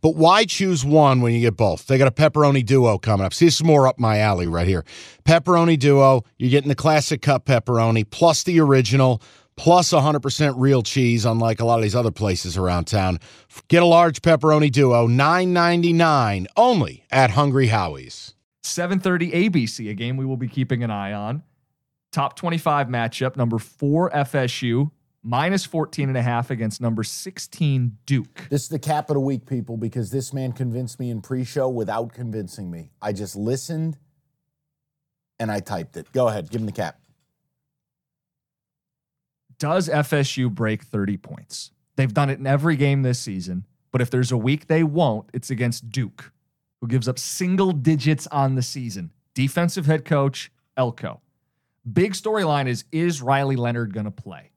But why choose one when you get both? They got a pepperoni duo coming up. See, this is more up my alley right here. Pepperoni duo, you're getting the classic cup pepperoni plus the original plus 100% real cheese, unlike a lot of these other places around town. Get a large pepperoni duo, $9.99 only at Hungry Howie's. 7:30 ABC, a game we will be keeping an eye on. Top 25 matchup, number 4 FSU minus 14 and a half against number 16 Duke. This is the cap of the week, people, because this man convinced me in pre-show without convincing me. I just listened and I typed it. Go ahead, give him the cap. Does FSU break 30 points? They've done it in every game this season, but if there's a week they won't, it's against Duke, who gives up single digits on the season. Defensive head coach Elko. Big storyline is is Riley Leonard going to play?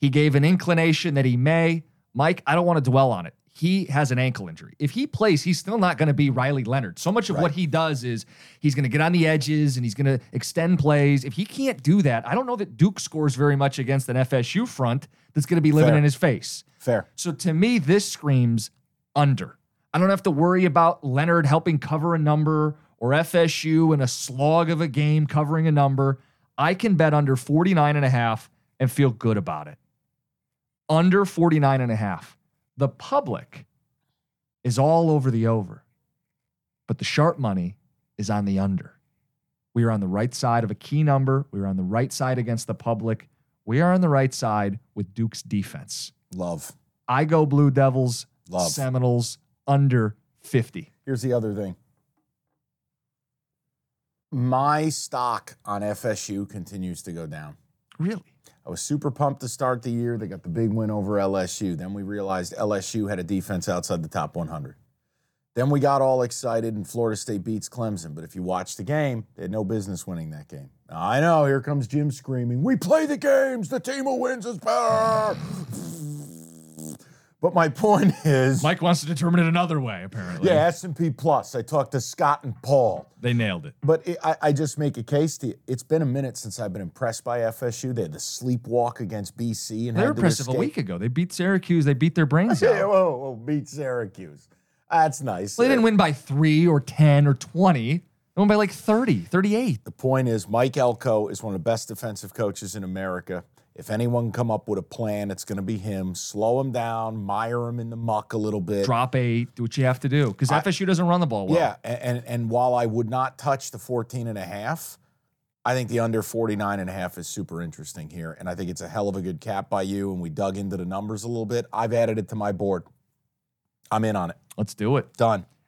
He gave an inclination that he may. Mike, I don't want to dwell on it. He has an ankle injury. If he plays, he's still not going to be Riley Leonard. So much of what he does is he's going to get on the edges and he's going to extend plays. If he can't do that, I don't know that Duke scores very much against an FSU front that's going to be living Fair. in his face. Fair. So to me, this screams under. I don't have to worry about Leonard helping cover a number or FSU in a slog of a game covering a number. I can bet under 49 and a half and feel good about it. Under 49 and a half. The public is all over the over, but the sharp money is on the under. We are on the right side of a key number. We are on the right side against the public. We are on the right side with Duke's defense. Love. I go Blue Devils, Love. Seminoles under 50. Here's the other thing. My stock on FSU continues to go down. Really? I was super pumped to start the year. They got the big win over LSU. Then we realized LSU had a defense outside the top 100. Then we got all excited and Florida State beats Clemson. But if you watch the game, they had no business winning that game. I know, here comes Jim screaming, We play the games. The team who wins is better. But my point is, Mike wants to determine it another way, apparently. yeah, S&P Plus. I talked to Scott and Paul. They nailed it. But it, I, I just make a case to you. It's been a minute since I've been impressed by FSU. They had the sleepwalk against BC and They were had to impressive a escape. week ago. They beat Syracuse. They beat their brains Yeah, out. whoa, whoa, beat Syracuse. That's nice. Well, they didn't win by three or 10 or 20. They won by like 30, 38. The point is, Mike Elko is one of the best defensive coaches in America. If anyone come up with a plan, it's going to be him. Slow him down, mire him in the muck a little bit. Drop eight, do what you have to do. Because FSU doesn't run the ball well. Yeah, a- and, and while I would not touch the 14 and a half, I think the under 49 and a half is super interesting here. And I think it's a hell of a good cap by you. And we dug into the numbers a little bit. I've added it to my board. I'm in on it. Let's do it. Done.